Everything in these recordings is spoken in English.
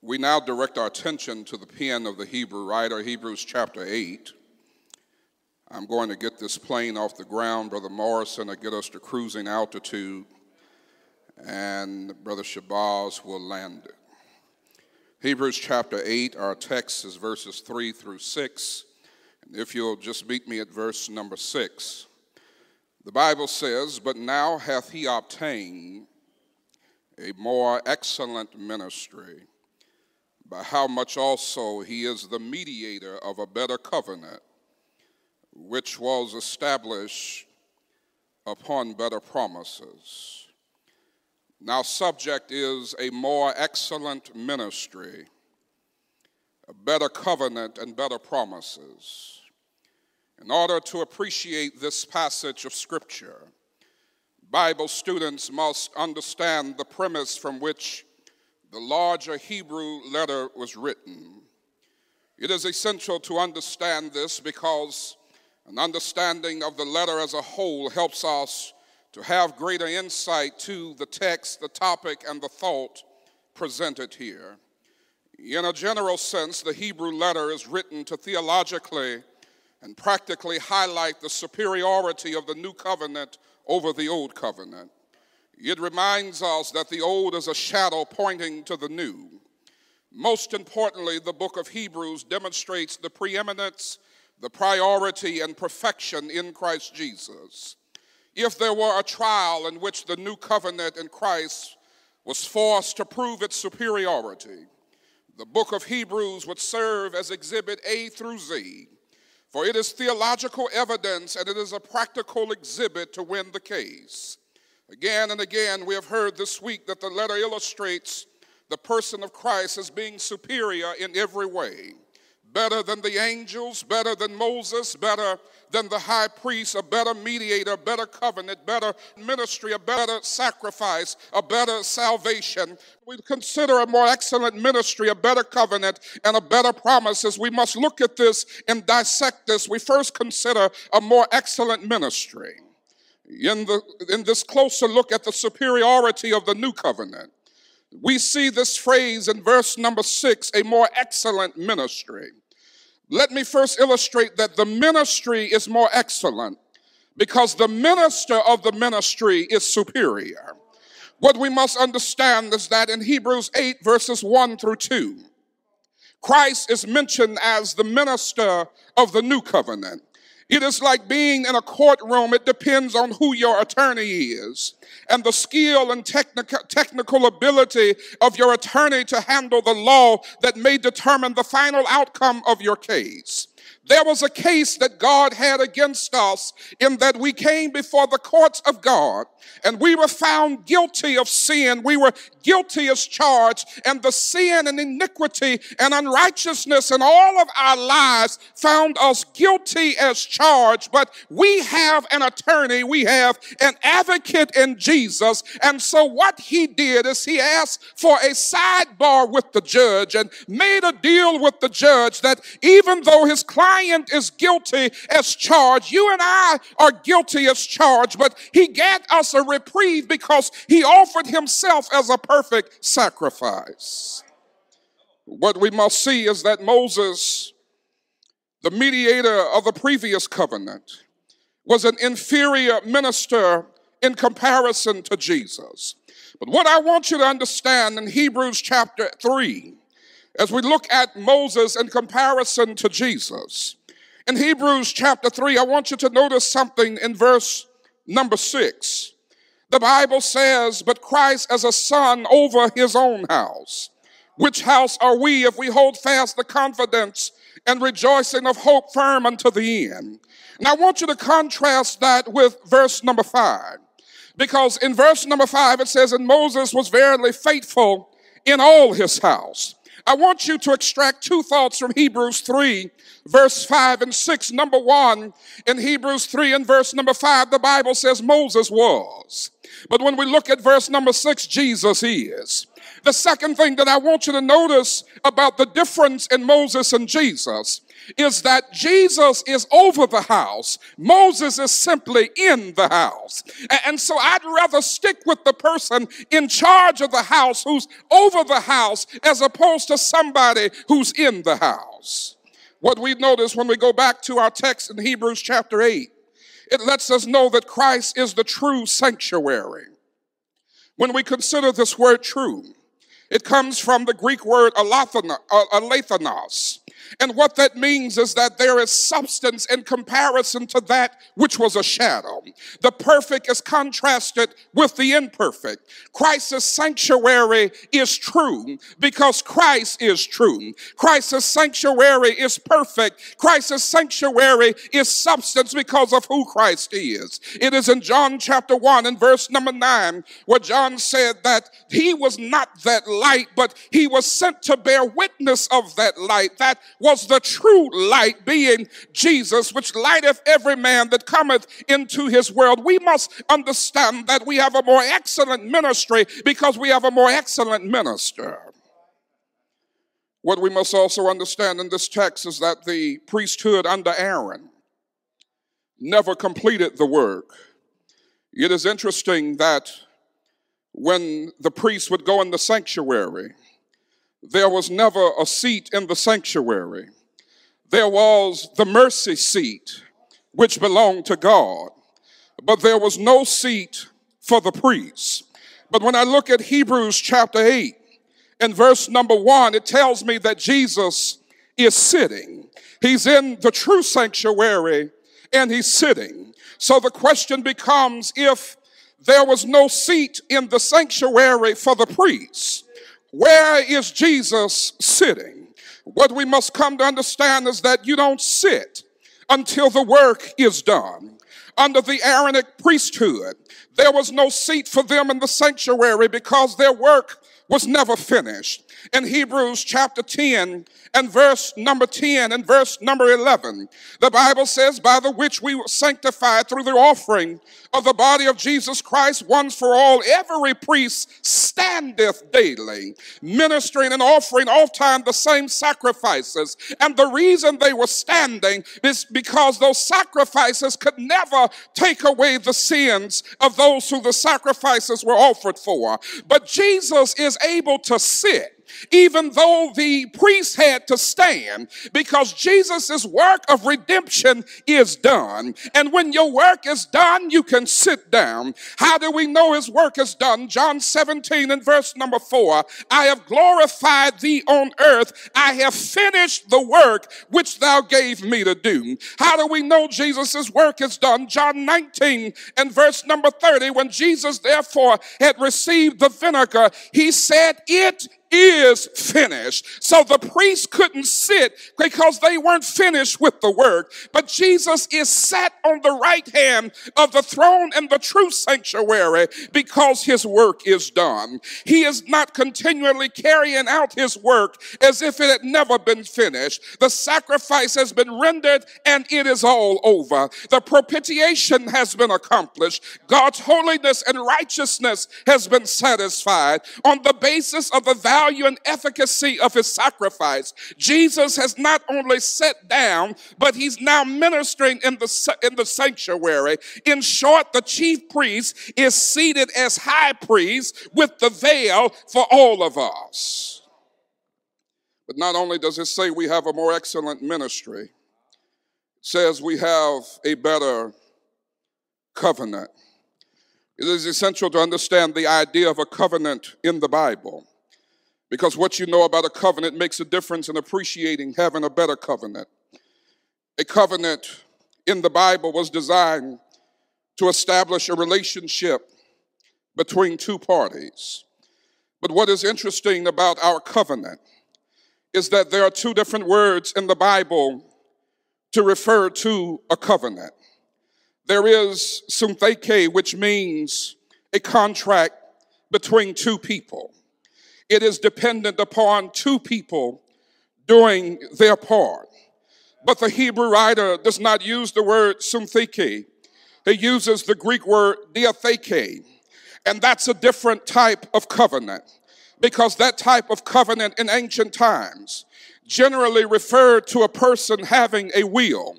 We now direct our attention to the pen of the Hebrew writer, Hebrews chapter 8. I'm going to get this plane off the ground, Brother Morrison, to get us to cruising altitude, and Brother Shabazz will land it. Hebrews chapter 8, our text is verses 3 through 6. And if you'll just meet me at verse number 6, the Bible says, But now hath he obtained a more excellent ministry, by how much also he is the mediator of a better covenant which was established upon better promises. Now, subject is a more excellent ministry, a better covenant, and better promises. In order to appreciate this passage of Scripture, Bible students must understand the premise from which the larger Hebrew letter was written. It is essential to understand this because an understanding of the letter as a whole helps us to have greater insight to the text, the topic, and the thought presented here. In a general sense, the Hebrew letter is written to theologically and practically highlight the superiority of the new covenant over the old covenant. It reminds us that the old is a shadow pointing to the new. Most importantly, the book of Hebrews demonstrates the preeminence the priority and perfection in Christ Jesus. If there were a trial in which the new covenant in Christ was forced to prove its superiority, the book of Hebrews would serve as exhibit A through Z, for it is theological evidence and it is a practical exhibit to win the case. Again and again, we have heard this week that the letter illustrates the person of Christ as being superior in every way better than the angels, better than Moses, better than the high priest, a better mediator, better covenant, better ministry, a better sacrifice, a better salvation. We consider a more excellent ministry, a better covenant, and a better promises. We must look at this and dissect this. We first consider a more excellent ministry. In, the, in this closer look at the superiority of the new covenant, we see this phrase in verse number six a more excellent ministry. Let me first illustrate that the ministry is more excellent because the minister of the ministry is superior. What we must understand is that in Hebrews 8, verses 1 through 2, Christ is mentioned as the minister of the new covenant. It is like being in a courtroom. It depends on who your attorney is and the skill and technical, technical ability of your attorney to handle the law that may determine the final outcome of your case. There was a case that God had against us in that we came before the courts of God and we were found guilty of sin. We were guilty as charged, and the sin and iniquity and unrighteousness in all of our lives found us guilty as charged. But we have an attorney, we have an advocate in Jesus. And so, what he did is he asked for a sidebar with the judge and made a deal with the judge that even though his client is guilty as charged, you and I are guilty as charged, but he gave us a reprieve because he offered himself as a perfect sacrifice. What we must see is that Moses, the mediator of the previous covenant, was an inferior minister in comparison to Jesus. But what I want you to understand in Hebrews chapter 3, as we look at Moses in comparison to Jesus, in Hebrews chapter 3, I want you to notice something in verse number 6. The Bible says, but Christ as a son over his own house. Which house are we if we hold fast the confidence and rejoicing of hope firm unto the end? And I want you to contrast that with verse number five. Because in verse number five it says, and Moses was verily faithful in all his house. I want you to extract two thoughts from Hebrews 3, verse 5 and 6. Number one, in Hebrews 3 and verse number 5, the Bible says Moses was. But when we look at verse number 6, Jesus is. The second thing that I want you to notice about the difference in Moses and Jesus is that Jesus is over the house. Moses is simply in the house. And so I'd rather stick with the person in charge of the house who's over the house as opposed to somebody who's in the house. What we notice when we go back to our text in Hebrews chapter 8, it lets us know that Christ is the true sanctuary. When we consider this word true, it comes from the Greek word alethinos, and what that means is that there is substance in comparison to that which was a shadow. The perfect is contrasted with the imperfect. Christ's sanctuary is true because Christ is true. Christ's sanctuary is perfect. Christ's sanctuary is substance because of who Christ is. It is in John chapter 1 and verse number 9 where John said that he was not that light, but he was sent to bear witness of that light. That was the true light, being Jesus, which lighteth every man that cometh into his world. We must understand that we have a more excellent ministry because we have a more excellent minister. What we must also understand in this text is that the priesthood under Aaron never completed the work. It is interesting that when the priest would go in the sanctuary, there was never a seat in the sanctuary. There was the mercy seat, which belonged to God, but there was no seat for the priests. But when I look at Hebrews chapter 8 and verse number 1, it tells me that Jesus is sitting. He's in the true sanctuary and he's sitting. So the question becomes if there was no seat in the sanctuary for the priests, where is Jesus sitting? What we must come to understand is that you don't sit until the work is done. Under the Aaronic priesthood, there was no seat for them in the sanctuary because their work was never finished. In Hebrews chapter 10 and verse number 10 and verse number 11, the Bible says, by the which we were sanctified through the offering of the body of Jesus Christ once for all, every priest standeth daily, ministering and offering all time the same sacrifices. And the reason they were standing is because those sacrifices could never take away the sins of those who the sacrifices were offered for. But Jesus is able to sit even though the priest had to stand because Jesus' work of redemption is done. And when your work is done, you can sit down. How do we know his work is done? John 17 and verse number 4 I have glorified thee on earth. I have finished the work which thou gave me to do. How do we know Jesus' work is done? John 19 and verse number 30 when Jesus therefore had received the vinegar, he said, It is finished. So the priests couldn't sit because they weren't finished with the work. But Jesus is sat on the right hand of the throne in the true sanctuary because his work is done. He is not continually carrying out his work as if it had never been finished. The sacrifice has been rendered and it is all over. The propitiation has been accomplished. God's holiness and righteousness has been satisfied on the basis of the value and efficacy of his sacrifice, Jesus has not only sat down, but he's now ministering in the, in the sanctuary. In short, the chief priest is seated as high priest with the veil for all of us. But not only does it say we have a more excellent ministry, it says we have a better covenant. It is essential to understand the idea of a covenant in the Bible. Because what you know about a covenant makes a difference in appreciating having a better covenant. A covenant in the Bible was designed to establish a relationship between two parties. But what is interesting about our covenant is that there are two different words in the Bible to refer to a covenant. There is syntheke, which means a contract between two people it is dependent upon two people doing their part. But the Hebrew writer does not use the word syntheke. He uses the Greek word diatheke. And that's a different type of covenant because that type of covenant in ancient times generally referred to a person having a will.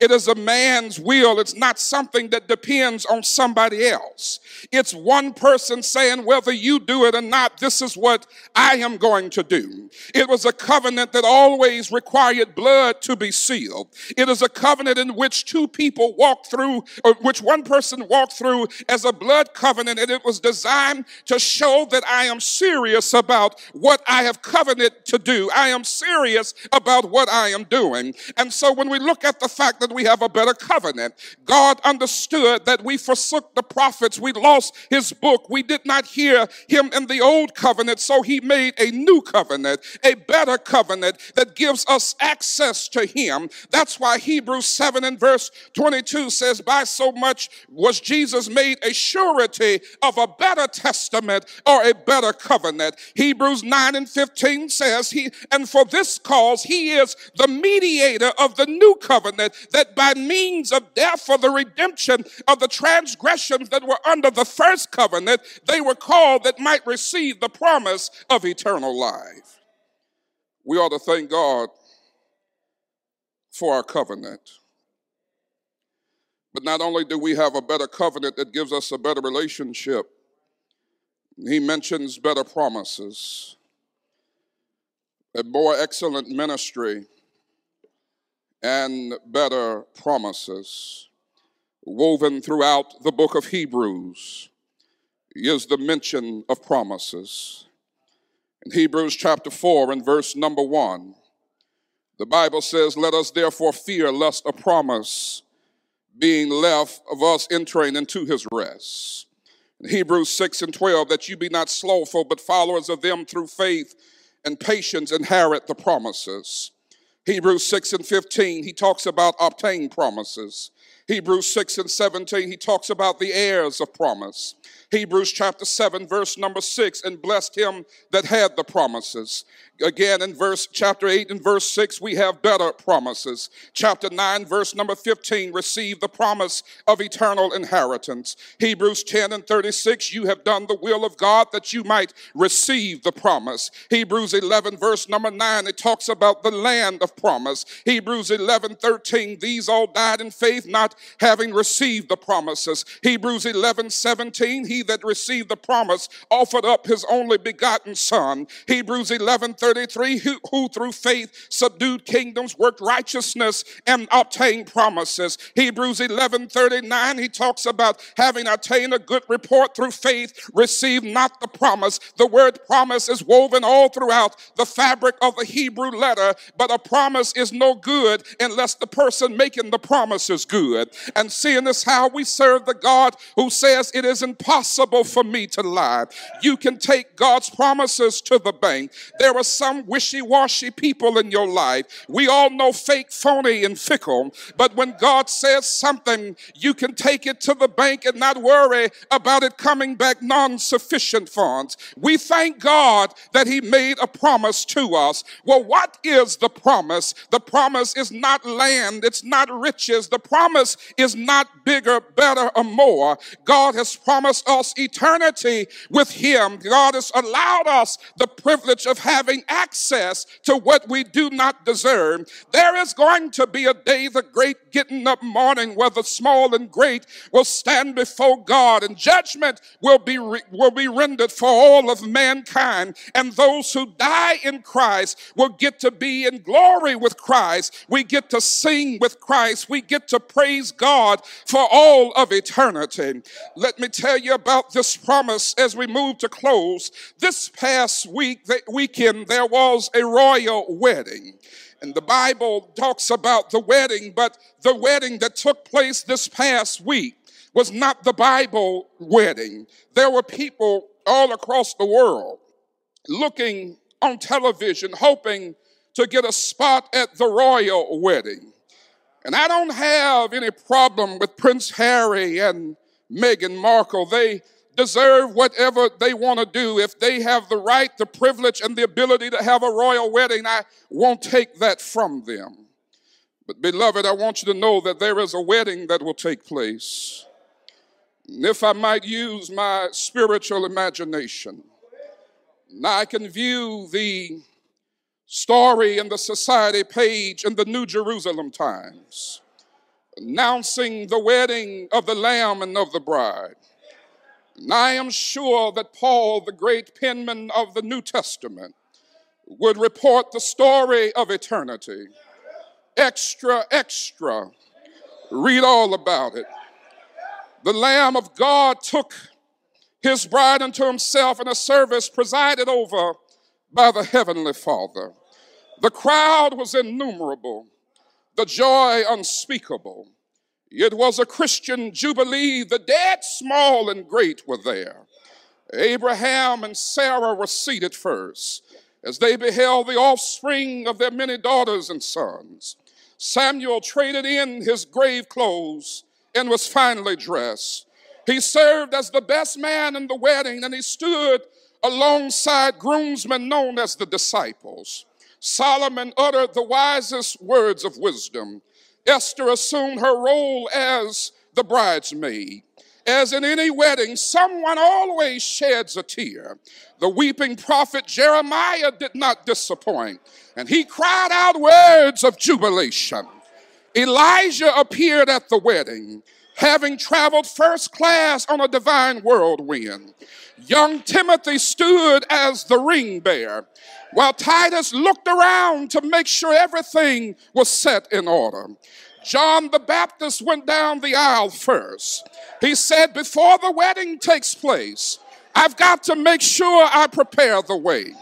It is a man's will. It's not something that depends on somebody else. It's one person saying, whether you do it or not, this is what I am going to do. It was a covenant that always required blood to be sealed. It is a covenant in which two people walked through, or which one person walked through as a blood covenant, and it was designed to show that I am serious about what I have covenanted to do. I am serious about what I am doing. And so when we look at the fact that we have a better covenant. God understood that we forsook the prophets. We lost his book. We did not hear him in the old covenant. So he made a new covenant, a better covenant that gives us access to him. That's why Hebrews 7 and verse 22 says, By so much was Jesus made a surety of a better testament or a better covenant. Hebrews 9 and 15 says, He and for this cause he is the mediator of the new covenant that by means of death for the redemption of the transgressions that were under the first covenant, they were called that might receive the promise of eternal life. We ought to thank God for our covenant. But not only do we have a better covenant that gives us a better relationship, he mentions better promises, a more excellent ministry and better promises. Woven throughout the book of Hebrews is the mention of promises. In Hebrews chapter 4 and verse number 1, the Bible says, Let us therefore fear lest a promise being left of us entering into his rest. In Hebrews 6 and 12, that you be not slothful, but followers of them through faith and patience inherit the promises. Hebrews 6 and 15, he talks about obtained promises. Hebrews 6 and 17, he talks about the heirs of promise. Hebrews chapter 7, verse number 6, and blessed him that had the promises. Again, in verse chapter 8 and verse 6, we have better promises. Chapter 9, verse number 15, receive the promise of eternal inheritance. Hebrews 10 and 36, you have done the will of God that you might receive the promise. Hebrews 11, verse number 9, it talks about the land of promise. Hebrews 11, 13, these all died in faith, not having received the promises. Hebrews 11, 17, he that received the promise offered up his only begotten son. Hebrews 11, 33 who, who through faith subdued kingdoms, worked righteousness, and obtained promises. Hebrews 11 39, he talks about having attained a good report through faith, received not the promise. The word promise is woven all throughout the fabric of the Hebrew letter, but a promise is no good unless the person making the promise is good. And seeing this, how we serve the God who says it is impossible for me to lie. You can take God's promises to the bank. There are some wishy washy people in your life. We all know fake, phony, and fickle. But when God says something, you can take it to the bank and not worry about it coming back non sufficient funds. We thank God that He made a promise to us. Well, what is the promise? The promise is not land, it's not riches. The promise is not bigger, better, or more. God has promised us eternity with Him. God has allowed us the privilege of having access to what we do not deserve. There is going to be a day, the great getting up morning, where the small and great will stand before God, and judgment will be re- will be rendered for all of mankind. And those who die in Christ will get to be in glory with Christ. We get to sing with Christ. We get to praise God for all of eternity. Let me tell you about this promise as we move to close. This past week, the weekend, there was a royal wedding. And the Bible talks about the wedding, but the wedding that took place this past week was not the Bible wedding. There were people all across the world looking on television, hoping to get a spot at the royal wedding. And I don't have any problem with Prince Harry and Meghan Markle. They deserve whatever they want to do. If they have the right, the privilege, and the ability to have a royal wedding, I won't take that from them. But, beloved, I want you to know that there is a wedding that will take place. And if I might use my spiritual imagination, now I can view the story in the society page in the New Jerusalem Times, announcing the wedding of the Lamb and of the bride. And I am sure that Paul, the great penman of the New Testament, would report the story of eternity. Extra, extra. Read all about it. The Lamb of God took his bride unto himself in a service presided over by the Heavenly Father. The crowd was innumerable, the joy unspeakable. It was a Christian jubilee. The dead, small, and great were there. Abraham and Sarah were seated first as they beheld the offspring of their many daughters and sons. Samuel traded in his grave clothes and was finely dressed. He served as the best man in the wedding and he stood alongside groomsmen known as the disciples. Solomon uttered the wisest words of wisdom. Esther assumed her role as the bridesmaid. As in any wedding, someone always sheds a tear. The weeping prophet Jeremiah did not disappoint, and he cried out words of jubilation. Elijah appeared at the wedding, having traveled first class on a divine whirlwind. Young Timothy stood as the ring bearer, while Titus looked around to make sure everything was set in order. John the Baptist went down the aisle first. He said, Before the wedding takes place, I've got to make sure I prepare the way.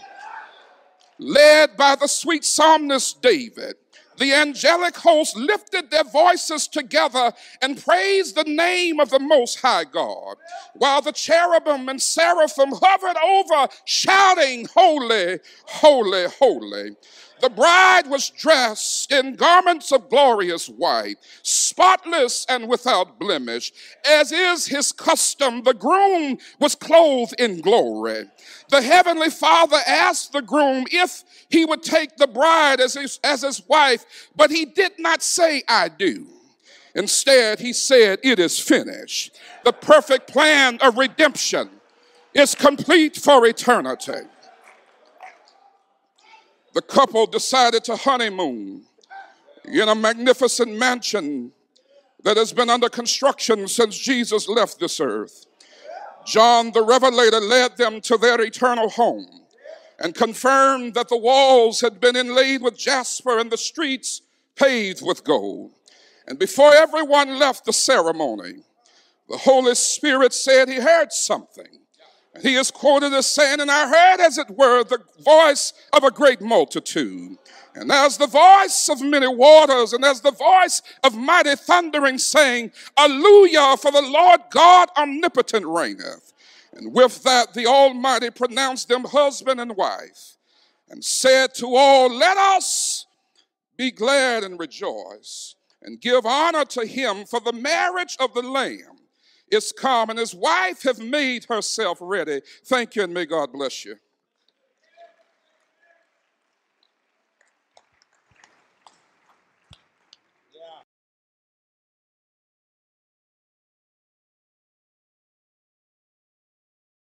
Led by the sweet psalmist David, the angelic host lifted their voices together and praised the name of the Most High God, while the cherubim and seraphim hovered over, shouting, Holy, holy, holy. The bride was dressed in garments of glorious white, spotless and without blemish. As is his custom, the groom was clothed in glory. The heavenly father asked the groom if he would take the bride as his, as his wife, but he did not say, I do. Instead, he said, It is finished. The perfect plan of redemption is complete for eternity the couple decided to honeymoon in a magnificent mansion that has been under construction since Jesus left this earth. John the Revelator led them to their eternal home and confirmed that the walls had been inlaid with jasper and the streets paved with gold. And before everyone left the ceremony, the Holy Spirit said he heard something he is quoted as saying, And I heard, as it were, the voice of a great multitude. And as the voice of many waters, and as the voice of mighty thundering, saying, Alleluia, for the Lord God omnipotent reigneth. And with that, the Almighty pronounced them husband and wife, and said to all, Let us be glad and rejoice, and give honor to him, for the marriage of the Lamb is come, and his wife have made herself ready. Thank you, and may God bless you.